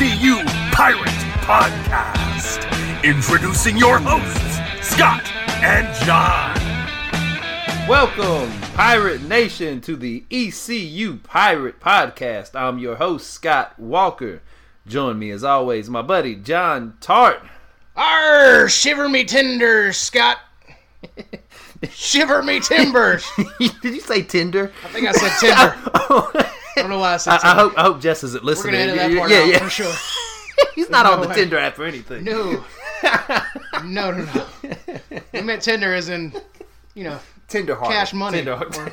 ECU Pirate Podcast. Introducing your hosts, Scott and John. Welcome, Pirate Nation, to the ECU Pirate Podcast. I'm your host, Scott Walker. Join me, as always, my buddy John Tart. Arr, shiver me tenders, Scott. shiver me timbers. Did you say Tinder? I think I said tinder. Oh, I don't know why I said I, I hope I hope Jess isn't We're listening. gonna edit that Yeah, part yeah, out yeah. for sure. He's not on the way. Tinder app or anything. No, no, no, no. I meant Tinder as in, you know, Tinder heart. cash money. Tinder or.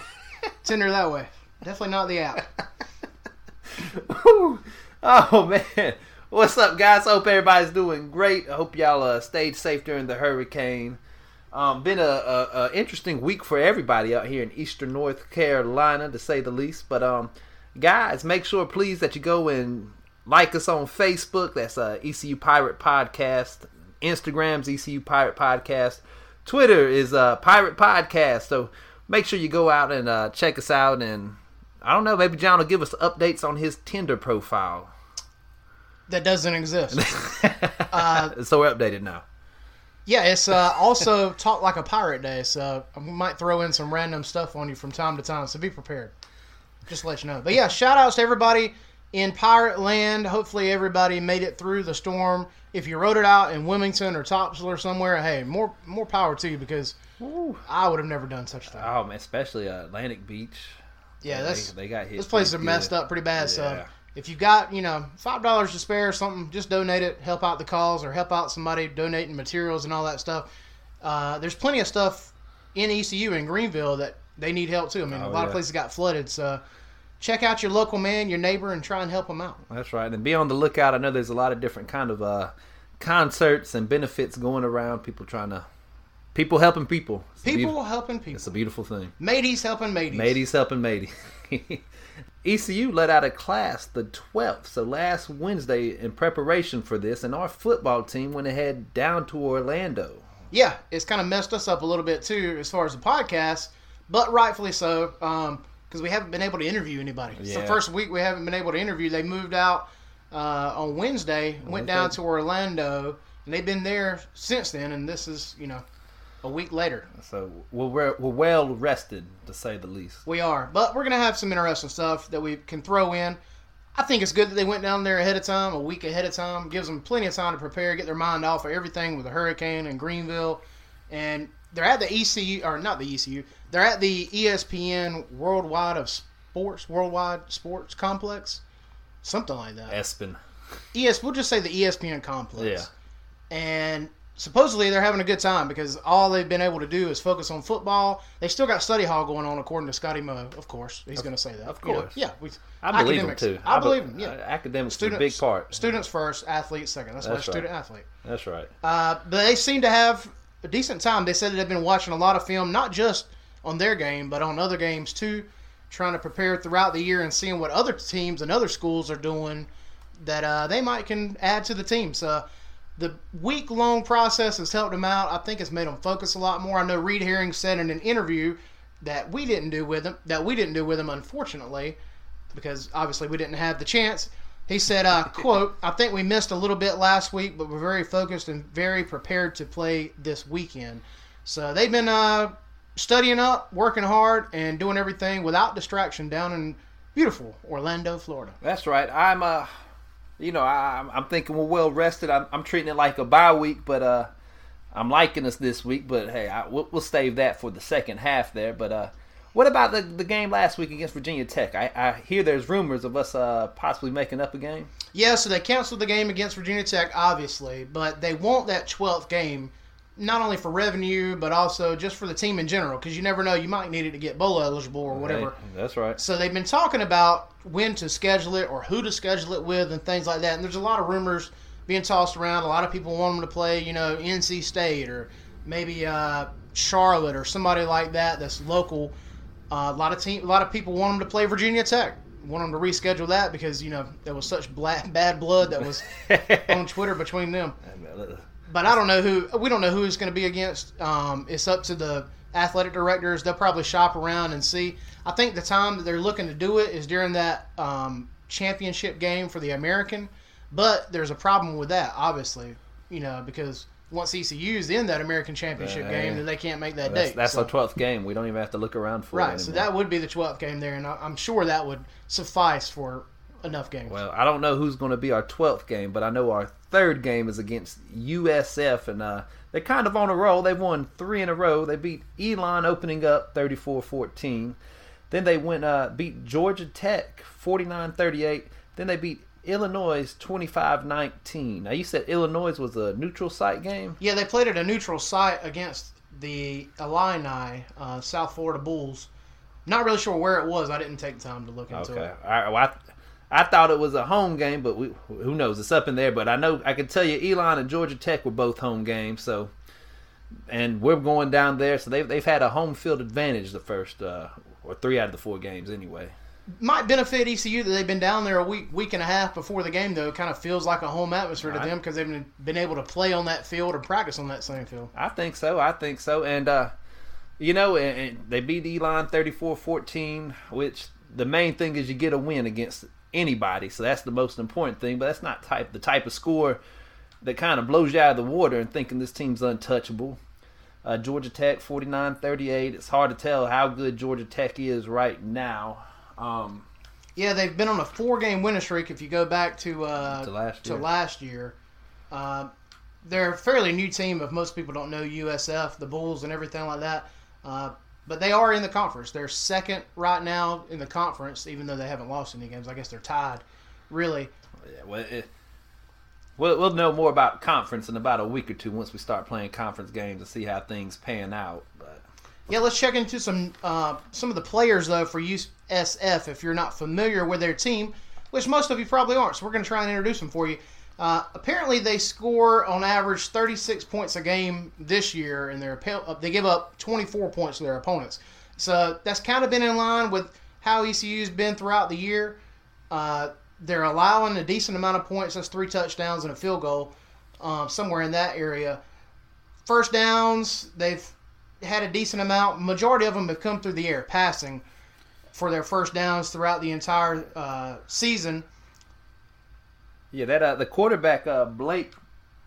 Tinder that way. Definitely not the app. oh man. What's up, guys? Hope everybody's doing great. I hope y'all uh, stayed safe during the hurricane. Um, been a, a, a interesting week for everybody out here in Eastern North Carolina, to say the least. But um, guys, make sure please that you go and like us on Facebook. That's uh, ECU Pirate Podcast. Instagram's ECU Pirate Podcast. Twitter is uh, Pirate Podcast. So make sure you go out and uh, check us out. And I don't know, maybe John will give us updates on his Tinder profile. That doesn't exist. Uh, so we're updated now. Yeah, it's uh, also Talk Like a Pirate Day, so I might throw in some random stuff on you from time to time, so be prepared. Just to let you know. But yeah, shout outs to everybody in Pirate Land. Hopefully everybody made it through the storm. If you rode it out in Wilmington or Topsail or somewhere, hey, more more power to you because I would have never done such a thing. Oh man, especially uh, Atlantic Beach. Yeah, they, that's they got hit. places are pretty messed up pretty bad. So if you've got you know five dollars to spare or something, just donate it. Help out the cause or help out somebody donating materials and all that stuff. Uh, there's plenty of stuff in ECU in Greenville that they need help too. I mean, a Oh, lot of places got flooded. So check out your local man, your neighbor, and try and help them out. That's right, and be on the lookout. I know there's a lot of different kind of uh, concerts and benefits going around. People trying to, people helping people. It's People helping people. It's a beautiful thing. Mateys helping mateys. Mateys helping matey. ECU let out a class the 12th, so last Wednesday in preparation for this, and our football team went ahead down to Orlando. yeah, it's kind of messed us up a little bit too as far as the podcast, but rightfully so because we haven't been able to interview anybody. It's the first week we haven't been able to interview. They moved out uh, on Wednesday, went down to Orlando, and they've been there since then. And this is you know a week later. So we're, we're, we're well rested, to say the least. We are, but we're gonna have some interesting stuff that we can throw in. I think it's good that they went down there ahead of time, a week ahead of time. Gives them plenty of time to prepare, get their mind off of everything with the hurricane and Greenville, and they're at the ECU or not the ECU. They're at the ESPN Worldwide of Sports Worldwide Sports Complex, something like that. Espen. ES, we'll just say the ESPN complex. Yeah. And supposedly they're having a good time because all they've been able to do is focus on football. They still got study hall going on, according to Scotty Moe. Of course, he's going to say that. of You know, course. yeah, we, I believe him too. I, be- believe him. Yeah, uh, academics is a Students- big part. students first, athletes second. That's, why That's student athlete. That's right. Uh, but they seem to have a decent time. They said they've been watching a lot of film, not just on their game, but on other games too, trying to prepare throughout the year and seeing what other teams and other schools are doing that uh, they might can add to the team. So the week long process has helped them out. I think it's made them focus a lot more. I know Reid Herring said in an interview that we didn't do with him, that we didn't do with him, unfortunately, because obviously we didn't have the chance. He said, uh, quote, I think we missed a little bit last week, but we're very focused and very prepared to play this weekend. So they've been uh, studying up, working hard, and doing everything without distraction down in beautiful Orlando, Florida. That's right. I'm uh, you know, I, I'm- thinking we're well rested. I'm, I'm treating it like a bye week, but uh, I'm liking us this week. But hey, I, we'll, we'll save that for the second half there. But uh, what about the the game last week against Virginia Tech? I, I hear there's rumors of us uh possibly making up a game. Yeah, so they canceled the game against Virginia Tech, obviously, but they want that 12th game not only for revenue, but also just for the team in general, because you never know, you might need it to get bowl eligible or whatever. Hey, that's right. So they've been talking about when to schedule it or who to schedule it with and things like that. And there's a lot of rumors being tossed around. A lot of people want them to play, you know, NC State or maybe uh, Charlotte or somebody like that that's local. Uh, a lot of team, a lot of people want them to play Virginia Tech. Want them to reschedule that because you know there was such black, bad blood that was on Twitter between them. But I don't know who. We don't know who it's going to be against. Um, it's up to the athletic directors. They'll probably shop around and see. I think the time that they're looking to do it is during that um, championship game for the American. But there's a problem with that, obviously, you know, because once ECU's in that American Championship Uh, game, then they can't make that That's, date. that's so- our twelfth game. We don't even have to look around for it right. So that would be the 12th game there, and I- I'm sure that would suffice for enough games. Well, I don't know who's going to be our 12th game, but I know our third game is against USF, and uh, they're kind of on a roll. They've won three in a row. They beat Elon opening up 34-14. Then they went uh, beat Georgia Tech 49-38. Then they beat Illinois 25-19. Now, you said Illinois was a neutral site game? Yeah, they played at a neutral site against the Illini, uh, South Florida Bulls. Not really sure where it was. I didn't take time to look into Okay. it. All right. Well, I, I thought it was a home game, but we, who knows? It's up in there. But I know I can tell you, Elon and Georgia Tech were both home games. So, and we're going down there, so they've they've had a home field advantage the first uh, or three out of the four games anyway. Might benefit ECU that they've been down there a week, week and a half before the game, though. It kind of feels like a home atmosphere to them because they've been, been able to play on that field or practice on that same field. I think so. I think so. And uh, you know, and, and they beat Elon 34-14, which the main thing is you get a win against anybody. So that's the most important thing. But that's not type the type of score that kind of blows you out of the water and thinking this team's untouchable. Uh, Georgia Tech 49-38. It's hard to tell how good Georgia Tech is right now. Um, Yeah, they've been on a four-game winning streak. If you go back to uh, To last to year. last year, uh, they're a fairly new team. If most people don't know USF, the Bulls, and everything like that, uh, but they are in the conference. They're second right now in the conference, even though they haven't lost any games. I guess they're tied. Really, yeah, well, it, we'll, we'll know more about conference in about a week or two once we start playing conference games and see how things pan out. But Yeah, let's check into some uh, some of the players though for USF. If you're not familiar with their team, which most of you probably aren't, so we're going to try and introduce them for you. Uh, apparently, they score on average 36 points a game this year, and their uh, they give up 24 points to their opponents. So that's kind of been in line with how ECU's been throughout the year. Uh, they're allowing a decent amount of points. That's three touchdowns and a field goal, um, somewhere in that area. First downs, they've had a decent amount. Majority of them have come through the air, passing for their first downs throughout the entire uh, season. yeah, that uh, the quarterback uh, Blake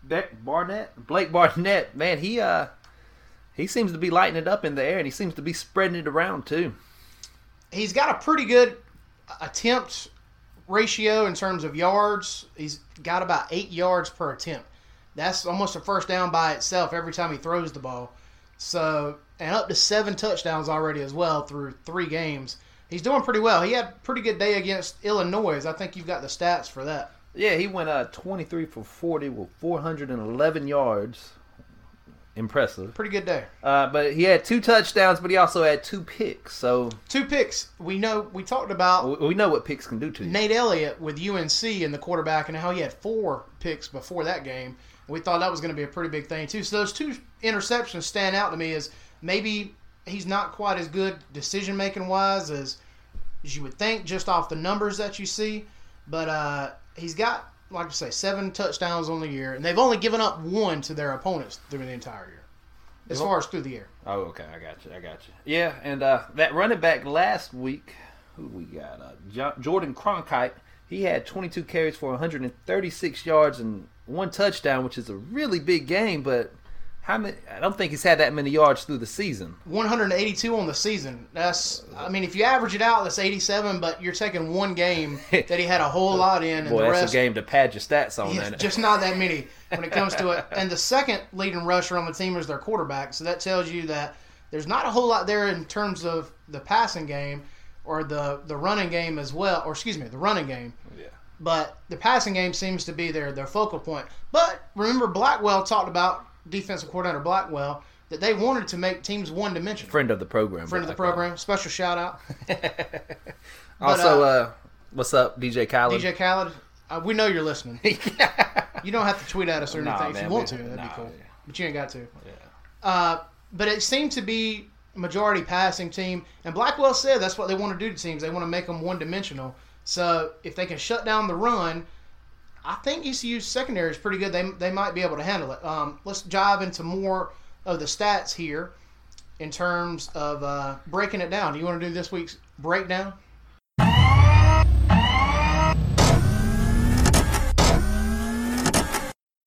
Beck Barnett, Blake Barnett, man, he uh he seems to be lighting it up in the air, and he seems to be spreading it around too. He's got a pretty good attempt ratio in terms of yards. He's got about eight yards per attempt. That's almost a first down by itself every time he throws the ball. So, and up to seven touchdowns already as well through three games. He's doing pretty well. He had a pretty good day against Illinois. I think you've got the stats for that. Yeah, he went uh 23 for 40 with 411 yards. Impressive. Pretty good day. Uh, but he had two touchdowns, but he also had two picks. So Two picks. We know we talked about we, know what picks can do to you. Nate Elliott with UNC in the quarterback and how he had four picks before that game. We thought that was going to be a pretty big thing too. So those two interceptions stand out to me as maybe he's not quite as good decision making wise as as you would think just off the numbers that you see, but uh, he's got like I say seven touchdowns on the year, and they've only given up one to their opponents through the entire year, as far as through the air. Oh, okay, I got you. I got you. Yeah, and uh, that running back last week, who we got? Uh, Jordan Cronkrite. He had 22 carries for 136 yards and one touchdown, which is a really big game. But how many? I don't think he's had that many yards through the season. 182 on the season. That's, I mean, if you average it out, that's 87. But you're taking one game that he had a whole lot in, and Boy, the that's rest a game to pad your stats on. Yeah, just not that many when it comes to it. And the second leading rusher on the team is their quarterback. So that tells you that there's not a whole lot there in terms of the passing game or the, the running game as well. Or excuse me, the running game. But the passing game seems to be their, their focal point. But remember, Blackwell talked about defensive coordinator Blackwell that they wanted to make teams one dimensional. Friend of the program. Friend of the program. Special shout out. Also, uh, uh, what's up, DJ Khaled? DJ Khaled. Uh, we know you're listening. You don't have to tweet at us or Nah, anything if man, you want we- to. That'd nah, be cool. yeah. But you ain't got to. Yeah. Uh, but it seemed to be majority passing team, and Blackwell said that's what they want to do to teams. They want to make them one dimensional. So if they can shut down the run, I think ECU's secondary is pretty good. They, they might be able to handle it. Um, let's dive into more of the stats here in terms of uh, breaking it down. Do you want to do this week's breakdown?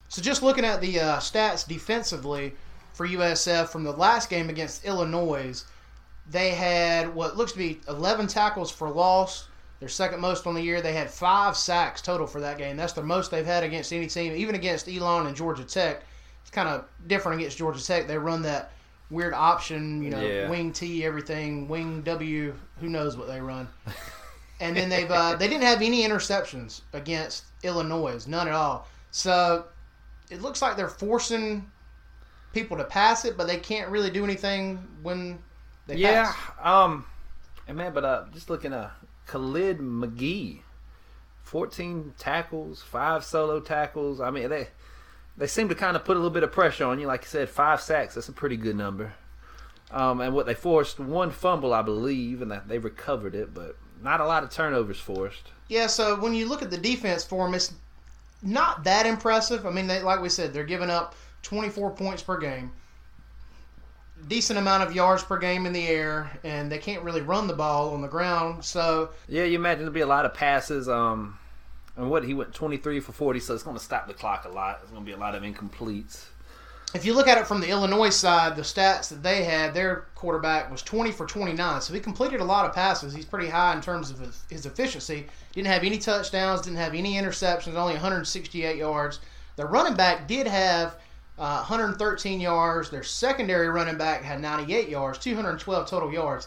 So just looking at the uh, stats defensively for USF from the last game against Illinois, they had what looks to be 11 tackles for loss. Their second most on the year. They had five sacks total for that game. That's the most they've had against any team, even against Elon and Georgia Tech. It's kind of different against Georgia Tech. They run that weird option, you know, Yeah. wing T, everything, wing W. Who knows what they run? and then they've uh, they didn't have any interceptions against Illinois, none at all. So it looks like they're forcing people to pass it, but they can't really do anything when they Yeah, pass. um, and man, but uh, just looking at Khalid McGee, fourteen tackles, five solo tackles. I mean, they they seem to kind of put a little bit of pressure on you. Like you said, five sacks. That's a pretty good number. Um, and what they forced one fumble, I believe, and they recovered it, but not a lot of turnovers forced. Yeah, so when you look at the defense for them, it's not that impressive. I mean, they, like we said, they're giving up 24 points per game, decent amount of yards per game in the air, and they can't really run the ball on the ground. So Yeah, you imagine there'll be a lot of passes. Um, and what he went twenty three for forty, so it's going to stop the clock a lot. It's going to be a lot of incompletes. if you look at it from the Illinois side, the stats that they had, their quarterback was 20 for 29. So he completed a lot of passes. He's pretty high in terms of his, his efficiency. Didn't have any touchdowns, didn't have any interceptions, only 168 yards. The running back did have uh, 113 yards. Their secondary running back had 98 yards, 212 total yards.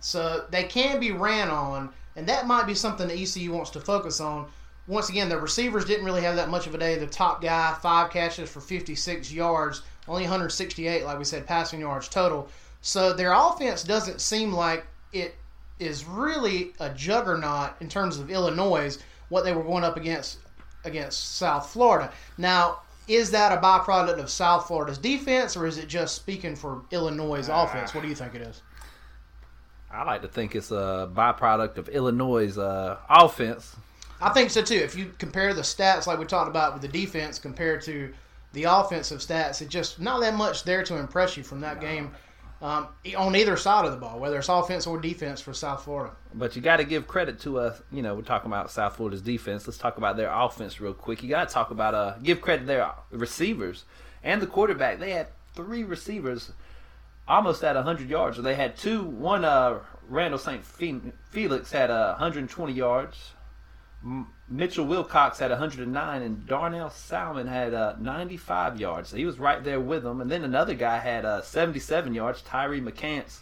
So they can be ran on, and that might be something that ECU wants to focus on. Once again, the receivers didn't really have that much of a day. The top guy, five catches for 56 yards, only 168, like we said, passing yards total. So their offense doesn't seem like it is really a juggernaut in terms of Illinois, what they were going up against against South Florida. Now, is that a byproduct of South Florida's defense, or is it just speaking for Illinois' offense? What do you think it is? I like to think it's a byproduct of Illinois' uh, offense. I think so too. If you compare the stats like we talked about with the defense compared to the offensive stats, it's just not that much there to impress you from that game um, on either side of the ball, whether it's offense or defense for South Florida. But you got to give credit to us. you know, we're talking about South Florida's defense. Let's talk about their offense real quick. You got to talk about uh, give credit to their receivers and the quarterback. They had three receivers almost at 100 yards. Or they had two. One, uh, Randall St. Felix had uh, 120 yards. Mitchell Wilcox had 109, and Darnell Salomon had uh, 95 yards. So he was right there with them. And then another guy had uh, 77 yards, Tyre McCants.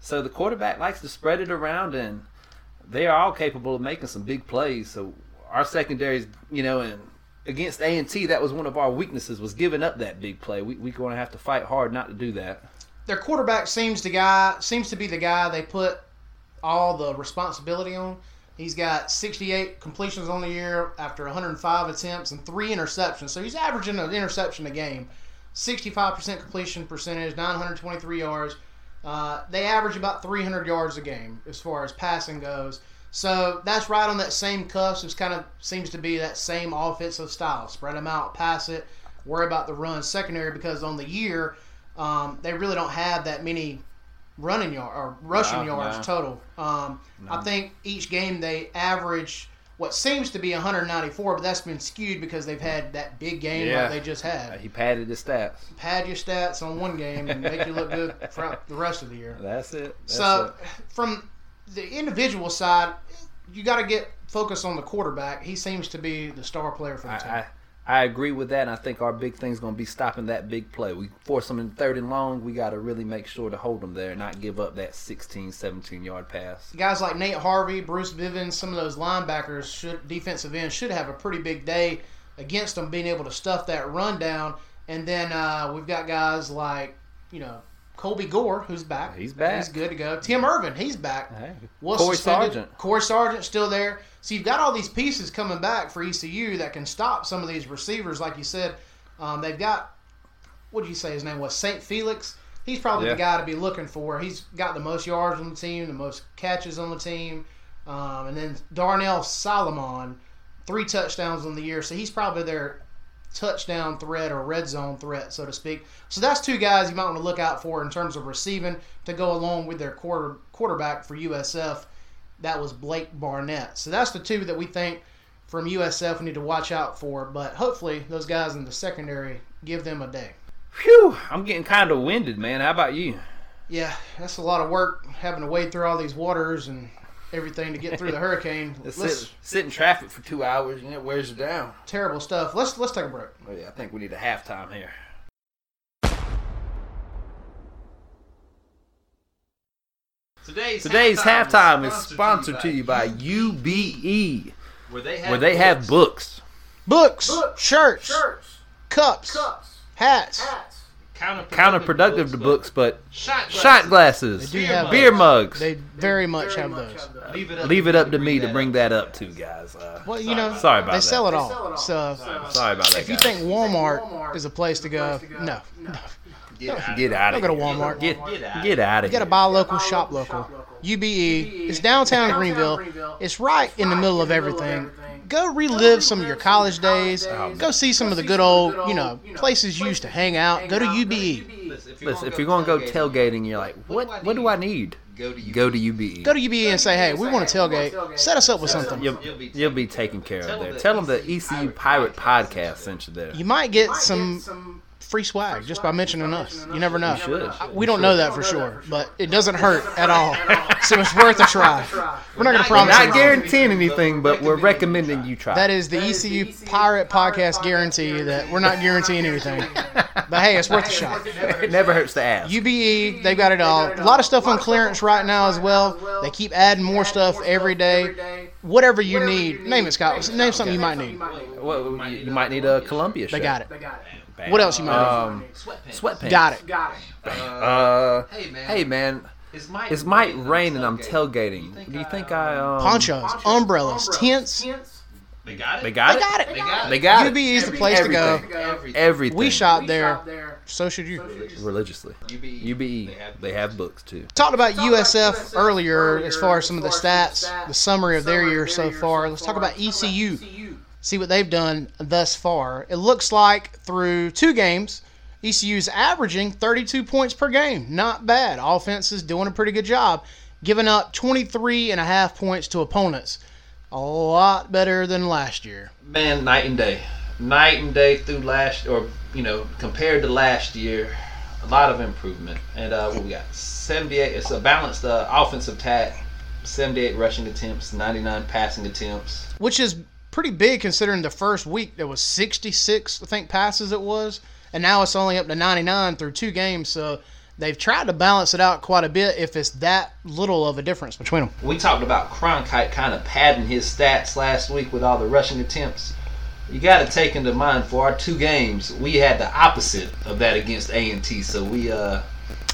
So the quarterback likes to spread it around, and they are all capable of making some big plays. So our secondaries, you know, and against A and T, that was one of our weaknesses was giving up that big play. We we going to have to fight hard not to do that. Their quarterback seems to guy seems to be the guy they put all the responsibility on. He's got 68 completions on the year after 105 attempts and three interceptions. So he's averaging an interception a game. 65% completion percentage, 923 yards. Uh, they average about 300 yards a game as far as passing goes. So that's right on that same cusp. It kind of seems to be that same offensive style. Spread them out, pass it, worry about the run secondary because on the year um, they really don't have that many running yard or rushing yards total. Um, I think each game they average what seems to be 194, but that's been skewed because they've had that big game Yeah. like they just had. he padded his stats. Pad your stats on one game and make you look good for the rest of the year. That's it. That's So, it. from the individual side, you got to get focused on the quarterback. He seems to be the star player for the team. I, I agree with that, and I think our big thing's going to be stopping that big play. We force them in third and long. We got to really make sure to hold them there, and not give up that 16, 17 yard pass. Guys like Nate Harvey, Bruce Bivens, some of those linebackers, should defensive ends should have a pretty big day against them, being able to stuff that run down. And then uh, we've got guys like you know Colby Gore, who's back. He's back. He's good to go. Tim Irvin, he's back. Hey, was Corey suspended. Sargent. Corey Sargent still there. So you've got all these pieces coming back for ECU that can stop some of these receivers, like you said. Um, they've got what did you say his name was Saint Felix. He's probably Yeah. the guy to be looking for. He's got the most yards on the team, the most catches on the team, um, and then Darnell Salomon, three touchdowns on the year. So he's probably their touchdown threat or red zone threat, so to speak. So that's two guys you might want to look out for in terms of receiving to go along with their quarter quarterback for USF. That was Blake Barnett. So that's the two that we think from USF we need to watch out for. But hopefully, those guys in the secondary give them a day. Phew, I'm getting kind of winded, man. How about you? Yeah, that's a lot of work having to wade through all these waters and everything to get through the hurricane. Sit, sit in traffic for two hours and it wears you down. terrible stuff. Let's let's take a break. Oh, yeah, I think we need a halftime here. Today's, Today's halftime is sponsored to you by UBE, where they have where they have books. Books, shirts, cups, hats. counterproductive, Counterproductive to books, but Shot glasses. shot glasses, They do have beer those. mugs. They very much have those. Leave it up, Leave it up to me to that bring up. that up too, guys. Uh, Well, you know, Sorry about that. they that. sell it all. So sorry about that, if you think Walmart is a place to go, no. Get out. Get out of Don't here. go to Walmart. Get, Get out. get out of You got to buy local, shop local. UBE. It's downtown Greenville. It's right in the middle of everything. Go relive some of your college days. Go see some of the good old, you know, places you used to hang out. Go to UBE. Listen, if you're going to go tailgating, you're like, what? What do I need? Go to you. Go to UBE. Go to UBE and say, hey, we want to tailgate. Set us up with something. You'll, you'll be taken care of there. Tell them the ECU Pirate Podcast sent you there. You might get some free swag just by mentioning us. You never know. should. I- We don't know that for sure, but it doesn't hurt at all. So it's worth a try. We're not going to promise Not anything. guaranteeing anything, but we're recommending you try. That is the ECU Pirate Podcast guarantee that we're not guaranteeing anything. But hey, it's worth a shot. it never hurts to ask. UBE, they've got it all. A lot of stuff on clearance right now as well. They keep adding more stuff every day. Whatever you need, name it, Scott. Name something you might need. Well, you might need a Columbia shirt. They got it. Bam. What else you might Um, Sweatpants. sweatpants. Got it. Uh, Hey man. hey man, It's might, it's might rain and I'm tailgating. Do you think I um? Ponchos, umbrellas, tents. They got it. They got They it. got it. They got it. They got UBE it. is the place to go. Everything. Everything. Everything. We shop there. So should you. religiously. UBE. UBE. They have They have books too. Talked about USF earlier as far as some of the stats, the summary of their year so far. Let's talk about ECU. See what they've done thus far. It looks like through two games, ECU's averaging 32 points per game. Not bad. Offense is doing a pretty good job, giving up 23 and a half points to opponents. A lot better than last year. man, night and day, night and day through last, or you know, compared to last year, a lot of improvement. And uh, what we got, 78. It's a balanced uh, offensive attack, 78 rushing attempts, 99 passing attempts. which is pretty big considering the first week there was 66 I think passes it was and now it's only up to 99 through two games so they've tried to balance it out quite a bit if it's that little of a difference between them We talked about Cronkrite kind of padding his stats last week with all the rushing attempts. You got to take into mind for our two games, we had the opposite of that against A and T. So we, uh,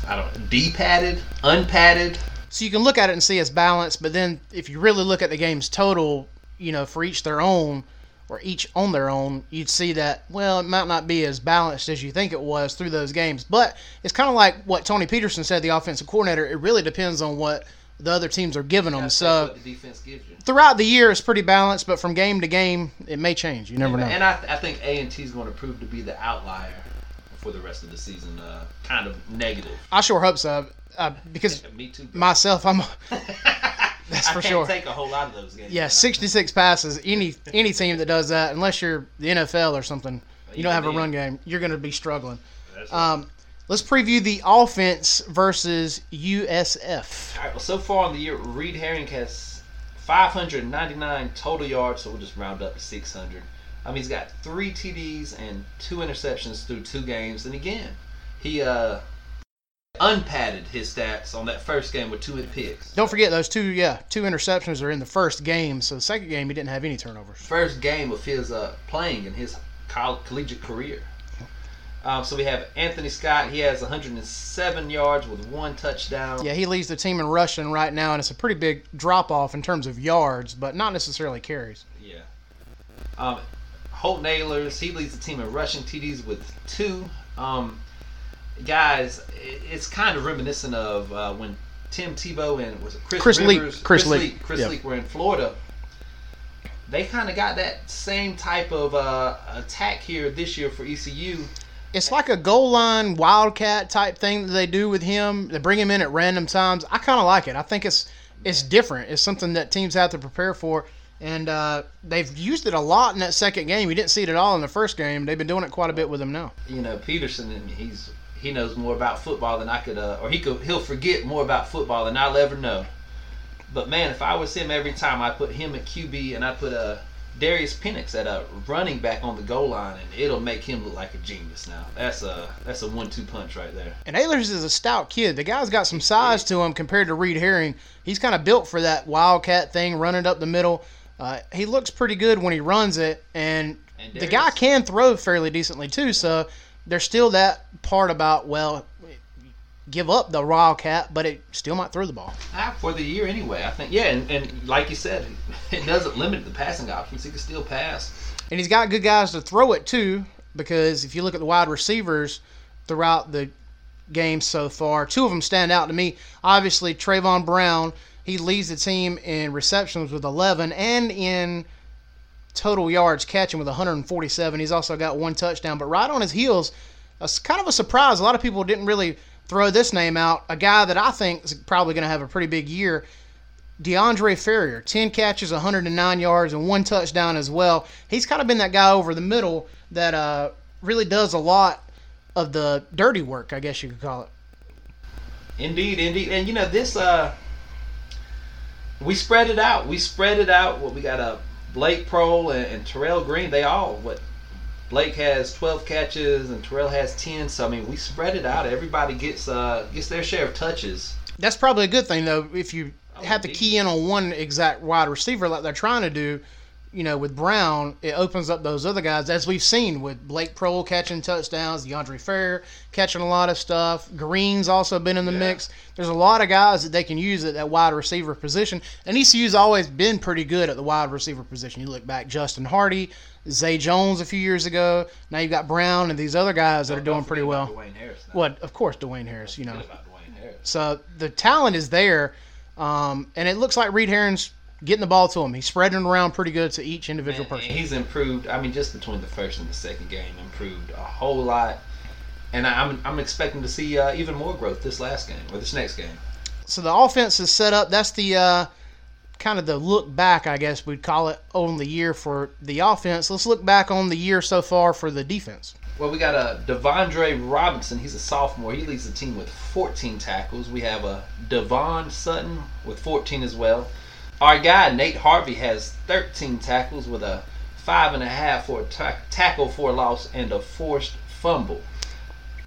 I don't know, D-padded, unpadded. so you can look at it and see it's balanced but then if you really look at the games total you know for each their own or each on their own you'd see that well it might not be as balanced as you think it was through those games but it's kind of like what tony petersen said the offensive coordinator it really depends on what the other teams are giving them so the defense gives you. throughout the year it's pretty balanced, but from game to game it may change. You never know. And I, I think A and T is going to prove to be the outlier for the rest of the season. Uh, kind of negative. I sure hope so, uh, because Me too. myself, I'm that's I for can't sure. take a whole lot of those games. yeah, 66 passes. Any any team that does that, unless you're the NFL or something, you don't have a run game. You're going to be struggling. Um, let's preview the offense versus USF. All right. Well, so far in the year, Reid Herring has 599 total yards, so we'll just round up to 600. Um, he's got three TDs and two interceptions through two games. And again, he uh, unpadded his stats on that first game with two hit picks. Don't forget those two. Yeah, two interceptions are in the first game. So the second game he didn't have any turnovers. First game of his uh, playing in his collegiate career. Um, so we have Anthony Scott. He has 107 yards with one touchdown. Yeah, he leads the team in rushing right now, and it's a pretty big drop off in terms of yards, but not necessarily carries. Yeah. Um, Holton Ahlers, he leads the team in rushing TDs with two. Um, guys, it's kind of reminiscent of uh, when Tim Tebow and was it Chris, Chris Leak. Chris Chris Leak, Chris yeah. Leak were in Florida. They kind of got that same type of uh, attack here this year for ECU. It's like a goal line wildcat type thing that they do with him. They bring him in at random times. I kind of like it. I think it's it's different. It's something that teams have to prepare for. and uh, they've used it a lot in that second game. You didn't see it at all in the first game. They've been doing it quite a bit with him now. You know, Petersen, and he's he knows more about football than I could, uh, or he could he'll forget more about football than I'll ever know. But man, if I was him every time, I put him at QB and I put uh, Darius Pinnix at a running back on the goal line, and it'll make him look like a genius. Now that's a that's a one-two punch right there. And Ahlers is a stout kid. The guy's got some size to him compared to Reid Herring. He's kind of built for that wildcat thing, running up the middle. Uh, he looks pretty good when he runs it, and, And the guy can throw fairly decently too. So there's still that part about well, give up the raw wildcat, but it still might throw the ball. Ah, for the year anyway, I think. Yeah, and, and like you said, it doesn't limit the passing options. He can still pass. And he's got good guys to throw it to because if you look at the wide receivers throughout the game so far, two of them stand out to me. Obviously, Trevon Brown, he leads the team in receptions with 11 and in total yards catching with 147. He's also got one touchdown, but right on his heels, it's kind of a surprise. A lot of people didn't really throw this name out. A guy that I think is probably going to have a pretty big year. Deondre Farrier, 10 catches, 109 yards, and one touchdown as well. He's kind of been that guy over the middle that uh, really does a lot of the dirty work, I guess you could call it. Indeed, indeed. And you know, this uh we spread it out. We spread it out. What we got a Blake Proehl and, and Terrell Green, they all what Blake has 12 catches and Terrell has 10. So I mean, we spread it out. Everybody gets uh gets their share of touches. That's probably a good thing, though, if you Oh, have to key in on one exact wide receiver like they're trying to do. You know, with Brown, it opens up those other guys, as we've seen with Blake Proehl catching touchdowns, Deondre Farrier catching a lot of stuff. Green's also been in the Yeah. mix. There's a lot of guys that they can use at that wide receiver position. And ECU's always been pretty good at the wide receiver position. You look back, Justin Hardy, Zay Jones a few years ago. Now you've got Brown and these other guys that are Don't doing pretty well. Dwayne Harris. now. What, of course, Dwayne Harris. You know, about Dwayne Harris. so the talent is there, um, and it looks like Reid Herring's getting the ball to him. He's spreading around pretty good to each individual And- person. and he's improved. I mean, just between the first and the second game, improved a whole lot. And I'm I'm expecting to see uh, even more growth this last game or this next game. So the offense is set up. That's the uh, kind of the look back, I guess we'd call it, on the year for the offense. Let's look back on the year so far for the defense. Well, we got a Devondre Robinson. He's a sophomore. He leads the team with 14 tackles. We have a Devon Sutton with 14 as well. Our guy Nate Harvey has 13 tackles with a five and a half for a ta- tackle for a loss and a forced fumble.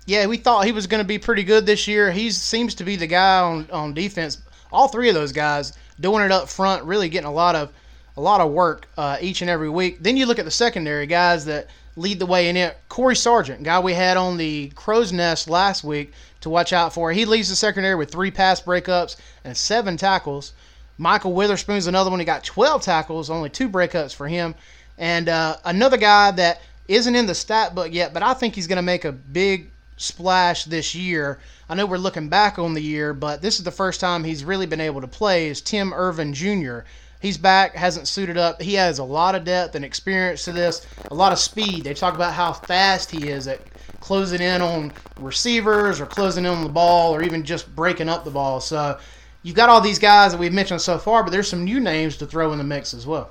Yeah, we thought he was going to be pretty good this year. He seems to be the guy on, on defense. All three of those guys doing it up front, really getting a lot of a lot of work uh, each and every week. Then you look at the secondary guys that lead the way in it. Corey Sargent, guy we had on the crow's nest last week to watch out for. He leads the secondary with three pass breakups and seven tackles. Michael Witherspoon's another one. He got 12 tackles, only two breakups for him. And uh, another guy that isn't in the stat book yet, but I think he's going to make a big splash this year. I know we're looking back on the year, but this is the first time he's really been able to play. Is Tim Irvin Jr. He's back, hasn't suited up. He has a lot of depth and experience to this, a lot of speed. They talk about how fast he is at closing in on receivers or closing in on the ball or even just breaking up the ball. So you've got all these guys that we've mentioned so far, but there's some new names to throw in the mix as well.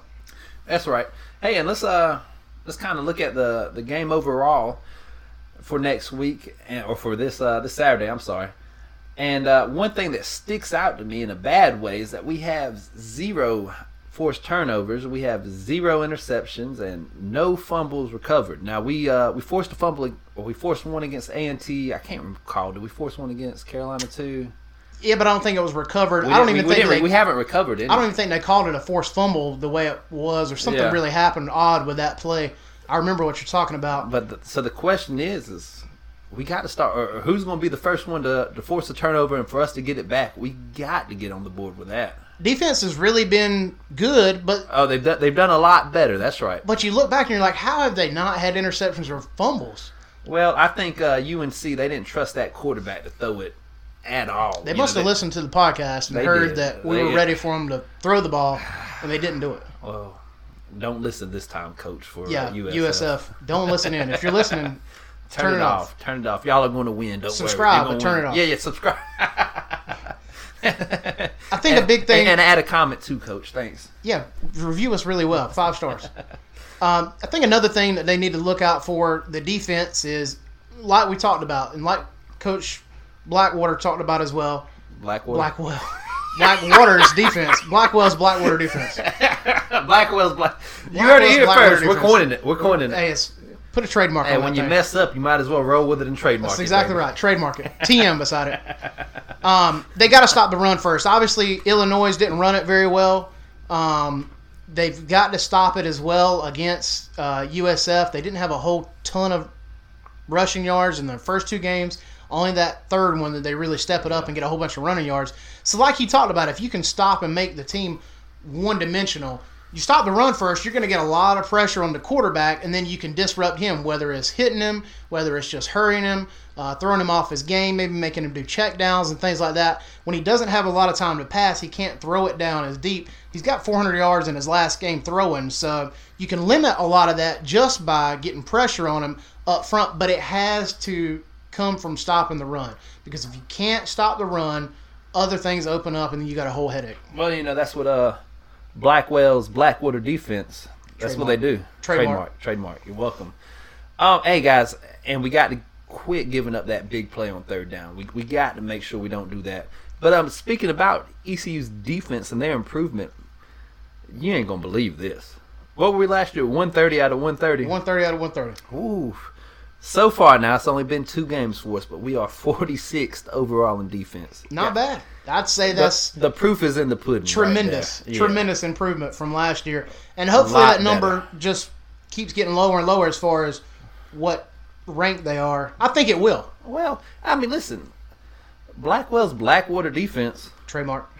That's right. Hey, and let's uh let's kind of look at the the game overall for next week and, or for this uh this Saturday. I'm sorry. And uh, one thing that sticks out to me in a bad way is that we have zero forced turnovers. We have zero interceptions and no fumbles recovered. Now we uh, we forced a fumble or we forced one against A and T. I can't recall. Did we force one against Carolina too? Yeah, but I don't think it was recovered. We I don't even we, think didn't- they, we haven't recovered it. I don't even think they called it a forced fumble the way it was, or something Yeah. really happened odd with that play. I remember what you're talking about. But the, so the question is, is we got to start. Who's going to be the first one to, to force a turnover and for us to get it back? We got to get on the board with that. Defense has really been good, but Oh, they've done they've done a lot better. That's right. but you look back and you're like, how have they not had interceptions or fumbles? Well, I think uh, UNC they didn't trust that quarterback to throw it at all. They must know, have listened to the podcast and heard did. that we They- were ready for them to throw the ball, and they didn't do it. Well, don't listen this time, Coach. For Yeah, USF. USF. Don't listen in. If you're listening, Turn, it off. Turn it off. Y'all are going to win. Don't Subscribe, worry. But turn win. it off. Yeah, yeah. Subscribe. I think a big thing. And, and add a comment too, Coach. Thanks. yeah, review us really well. Five stars. Um, I think another thing that they need to look out for the defense is, like we talked about, and like Coach Blackwater talked about as well. Blackwater. Blackwell, Blackwater's defense. Blackwell's Blackwater defense. Blackwell's Black. You heard it here Blackwater first. We're coining it. We're coining it. Hey, it's, put a trademark Hey, on when you thing. mess up, you might as well roll with it and trademark That's exactly baby. right. Trademark it. TM beside it. Um, they got to stop the run first. Obviously, Illinois didn't run it very well. Um, they've got to stop it as well against uh, USF. They didn't have a whole ton of rushing yards in their first two games. Only that third one that they really step it up and get a whole bunch of running yards. So, like you talked about, if you can stop and make the team one dimensional, you stop the run first, you're going to get a lot of pressure on the quarterback, and then you can disrupt him, whether it's hitting him, whether it's just hurrying him, uh, throwing him off his game, maybe making him do check downs and things like that. When he doesn't have a lot of time to pass, he can't throw it down as deep. He's got 400 yards in his last game throwing, so you can limit a lot of that just by getting pressure on him up front, but it has to come from stopping the run. Because if you can't stop the run, other things open up and then you got a whole headache. Well, you know that's what uh Blackwell's Blackwater defense. That's what they do. Trademark. Trademark. Trademark. You're welcome. Um, hey guys, and we got to quit giving up that big play on third down. We we got to make sure we don't do that. But um, speaking about ECU's defense and their improvement, you ain't gonna believe this. What were we last year? One thirty out of one thirty. 130 out of 130. Ooh. So far now, it's only been two games for us, but we are 46th overall in defense. Not Yeah. bad. I'd say that's the, proof is in the pudding. tremendous, there. Yeah. tremendous improvement from last year, and hopefully that number just keeps getting lower and lower as far as what rank they are. I think it will. Well, I mean, listen, Blackwell's Blackwater defense Trademark.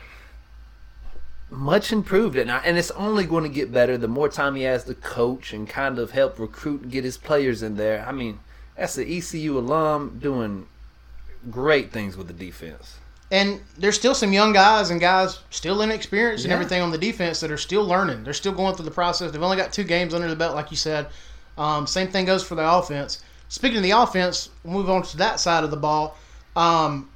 much improved, and I, and it's only going to get better the more time he has to coach and kind of help recruit and get his players in there. I mean, that's the ECU alum doing great things with the defense. And there's still some young guys and guys still inexperienced and everything on the defense that are still learning. They're still going through the process. They've only got two games under the belt, like you said. Um, same thing goes for the offense. Speaking of the offense, we'll move on to that side of the ball. Um,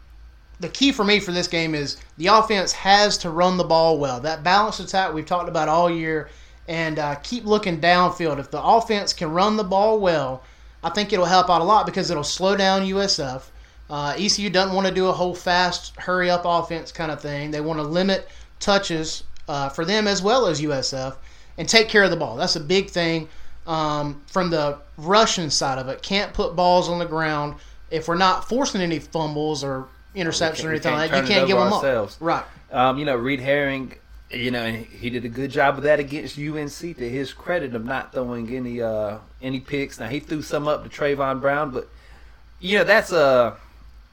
the key for me for this game is the offense has to run the ball well. That balanced attack we've talked about all year, and uh, keep looking downfield. If the offense can run the ball well, I think it'll help out a lot because it'll slow down USF. Uh, ECU doesn't want to do a whole fast, hurry up offense kind of thing. They want to limit touches uh, for them as well as USF and take care of the ball. That's a big thing um, from the Russian side of it. Can't put balls on the ground if we're not forcing any fumbles or interceptions or anything like that. You can't give them ourselves. up. Right. Um, you know, Reid Herring, you know, he did a good job of that against UNC to his credit of not throwing any uh any picks. Now he threw some up to Trevon Brown, but you know that's a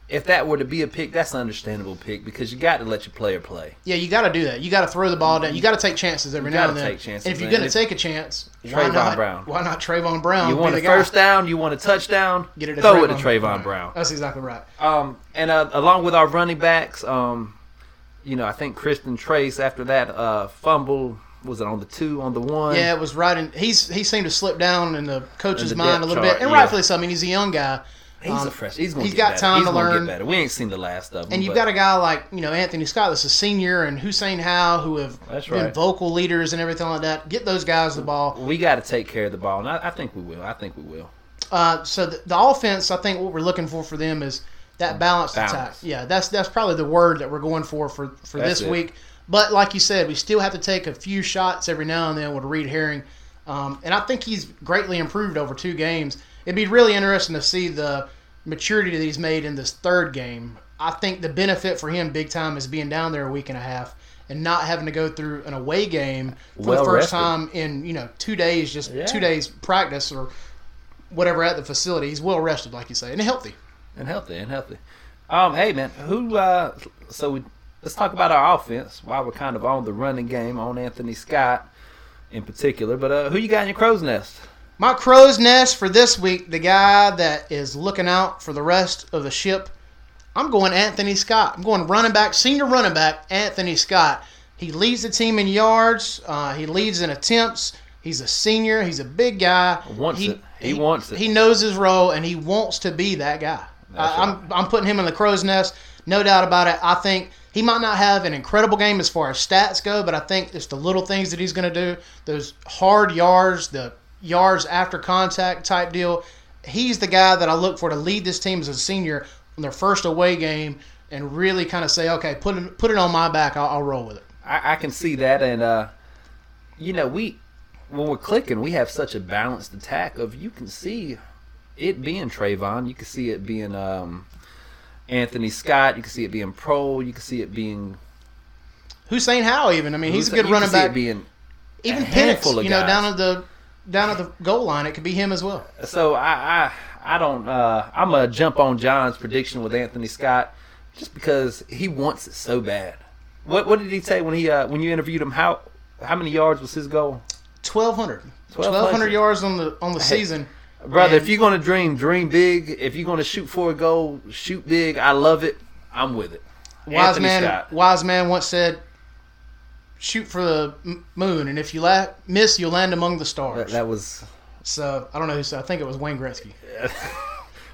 if that were to be a pick, that's an understandable pick because you got to let your player play. Yeah, you got to do that. You got to throw the ball down. You got to take chances every You now and then. take chances, and if you're going to take a chance, why Trevon not? Brown. Why not Trevon Brown? You want a the guy? first down, you want a touchdown, Get it to throw it to Trevon. Trevon Brown. That's exactly right. Um, and uh, along with our running backs, um, you know, I think Kristen Trace after that uh, fumble was it on the two, on the one? Yeah, it was right And He's he seemed to slip down in the coach's In the mind a little chart, bit, and yeah. rightfully so. I mean, he's a young guy. He's Um, a fresh. He's he's got better. time he's to learn. Get better. We ain't seen the last of him. And you've but got a guy like you know Anthony Scott, that's a senior, and Hussein Howe, who have That's been right. vocal leaders and everything like that. Get those guys the ball. we got to take care of the ball, and I, I think we will. I think we will. Uh, so the, the offense, I think what we're looking for for them is that balanced Balance. attack. Yeah, that's that's probably the word that we're going for for, for That's this it. week. But like you said, we still have to take a few shots every now and then with Reid Herring, um, and I think he's greatly improved over two games. It'd be really interesting to see the maturity that he's made in this third game. I think the benefit for him big time is being down there a week and a half and not having to go through an away game for the first rested. time in you know two days, just Yeah. two days practice or whatever at the facility. He's well rested, like you say, and healthy. And healthy and healthy. Um, hey man, who? Uh, so we, let's talk about our offense while we're kind of on the running game on Anthony Scott in particular. But uh, who you got in your crow's nest? My crow's nest for this week, the guy that is looking out for the rest of the ship, I'm going Anthony Scott. I'm going running back, senior running back, Anthony Scott. He leads the team in yards. Uh, he leads in attempts. He's a senior. He's a big guy. Wants it. He wants it. He knows his role, and he wants to be that guy. I, I'm I'm putting him in the crow's nest, no doubt about it. I think He might not have an incredible game as far as stats go, but I think it's the little things that he's going to do. Those hard yards, the yards after contact type deal. He's the guy that I look for to lead this team as a senior on their first away game and really kind of say, okay, put it, put it on my back. I'll, I'll roll with it. I, I can see that, and uh, you know, we when we're clicking, we have such a balanced attack. Of you can see it being Trevon, you can see it being um, Anthony Scott, you can see it being Pro, you can see it being Hussein Howe, even. I mean, he's a you good can running back. being Even a Pinnix, you know, guys. down at the down at the goal line, it could be him as well. So I I, I don't uh, I'm gonna jump on John's prediction with Anthony Scott just because he wants it so bad. What what did he say when he uh, when you interviewed him? How how many yards was his goal? 1,200. 1,200. 1,200 yards on the on the season. Brother, if you're gonna dream, dream big. If you're gonna shoot for a goal, shoot big. I love it. I'm with it. Wise Anthony man, Scott. wise man once said, "Shoot for the moon, and if you la- miss, you'll land among the stars." That, that was so I don't know who said. I think it was Wayne Gretzky.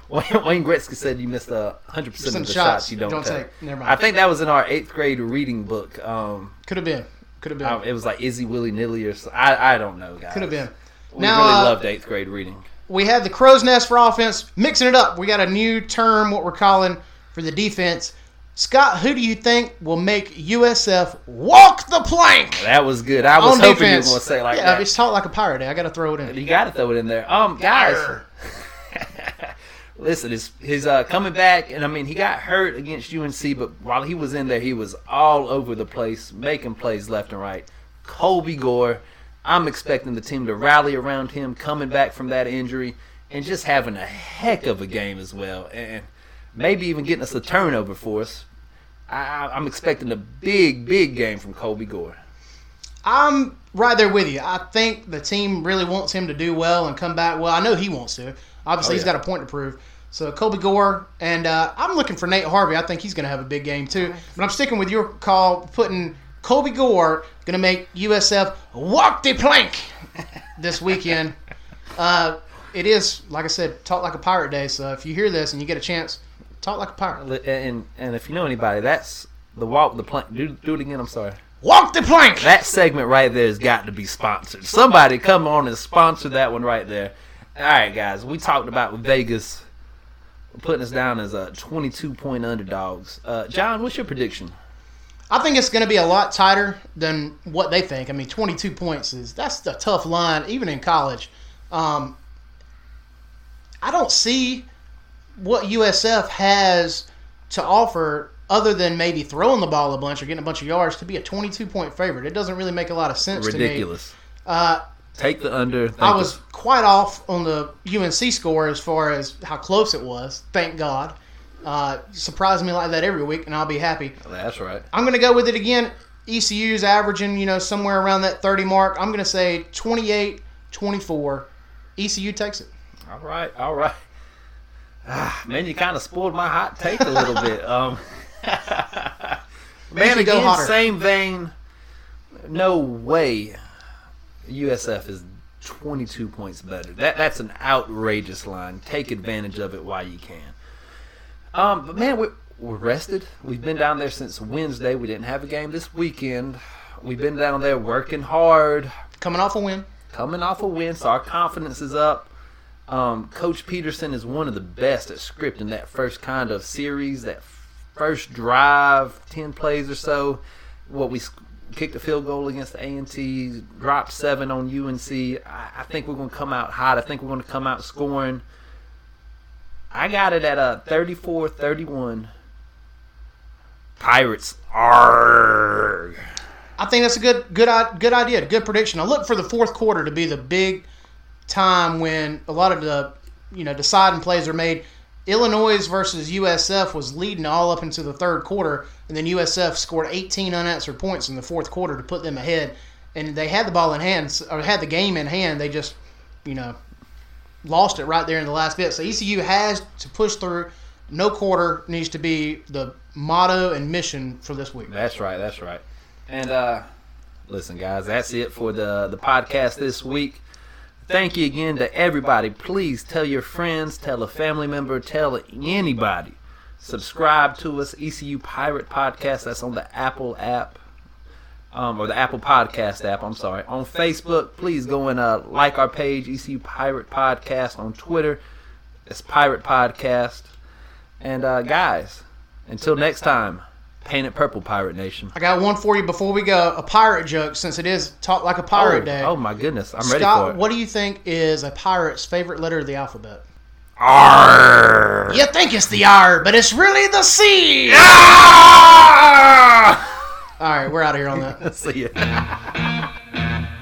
Wayne, Wayne Gretzky said you missed a hundred percent of the shots shots you don't, don't take. Never mind. I think that was in our eighth grade reading book. Um, Could have been. Could have been. um, it was like Izzy Willy Nilly or so, I I don't know, guys. Could have been. We Now, really uh, loved eighth grade reading. We had the crow's nest for offense, mixing it up. We got a new term, what we're calling for the defense. Scott, who do you think will make USF walk the plank That was good. I was hoping defense? you were gonna say like yeah, that. it's taught like a pirate. I got to throw it in. You got to throw it in there. Um, guys, listen, he's, he's uh, coming back, and I mean, he got hurt against UNC, but while he was in there, he was all over the place, making plays left and right. Colby Gore, I'm expecting the team to rally around him, coming back from that injury, and just having a heck of a game as well, and maybe even getting us a turnover for us. I, I'm expecting a big, big game from Kobe Gore. I'm right there with you. I think the team really wants him to do well and come back well. I know he wants to. Obviously, Oh, he's yeah. got a point to prove. So Kobe Gore and uh, I'm looking for Nate Harvey. I think he's going to have a big game too. But I'm sticking with your call, putting Colby Gore going to make USF walk the plank this weekend. Uh, it is, like I said, talk like a pirate day. So if you hear this and you get a chance, talk like a pirate. And and if you know anybody, that's the walk the plank. Do, do it again. I'm sorry. Walk the plank. That segment right there has got to be sponsored. Somebody come on and sponsor that one right there. All right, guys. We talked about Vegas putting us down as a 22 point underdogs. Uh, John, what's your prediction? I think it's going to be a lot tighter than what they think. I mean, 22 points is that's a tough line, even in college. Um, I don't see what USF has to offer other than maybe throwing the ball a bunch or getting a bunch of yards to be a 22 point favorite. It doesn't really make a lot of sense to me. Ridiculous. Uh, Take the under. I was us. quite off on the UNC score as far as how close it was. Thank God. Uh, surprise me like that every week, and I'll be happy. That's right. I'm going to go with it again. ECU's averaging, you know, somewhere around that 30 mark. I'm going to say 28 24. ECU takes it. All right. All right. Ah, man, you kind of spoiled my hot take a little bit. Um, man, again, same vein. No way. USF is 22 points better. That that's an outrageous line. Take advantage of it while you can. Um, but man, we're, we're rested. We've been down there since Wednesday. We didn't have a game this weekend. We've been down there working hard, Coming off a win. coming off a win, so our confidence is up. Um, Coach Petersen is one of the best at scripting that first kind of series, that first drive, ten plays or so. What we kicked a field goal against A and T, dropped seven on UNC. I, I think we're going to come out hot. I think we're going to come out scoring. I got it at uh, a 34-31. Pirates. Arrgh. I think that's a good good good idea, good prediction. I look for the fourth quarter to be the big time when a lot of the you know deciding plays are made. Illinois versus USF was leading all up into the third quarter, and then USF scored 18 unanswered points in the fourth quarter to put them ahead. And they had the ball in hand, or had the game in hand. They just, you know, lost it right there in the last bit. So ECU has to push through. No quarter needs to be the motto and mission for this week. That's right. That's right. And uh, listen, guys, that's it for the the podcast this week. Thank you again to everybody. Please tell your friends, tell a family member, tell anybody. Subscribe to us, ECU Pirate Podcast. That's on the Apple app. Um, or the Apple Podcast app, I'm sorry. On Facebook, please go and uh, like our page, ECU Pirate Podcast. On Twitter, it's Pirate Podcast. And uh, guys, until next time, paint it purple, Pirate Nation. I got one for you before we go. A pirate joke, since it is Talk Like a Pirate oh, Day. oh my goodness, I'm ready for it. what do you think is a pirate's favorite letter of the alphabet? Arr! You think it's the R, but it's really the C. All right, we're out of here on that. See ya.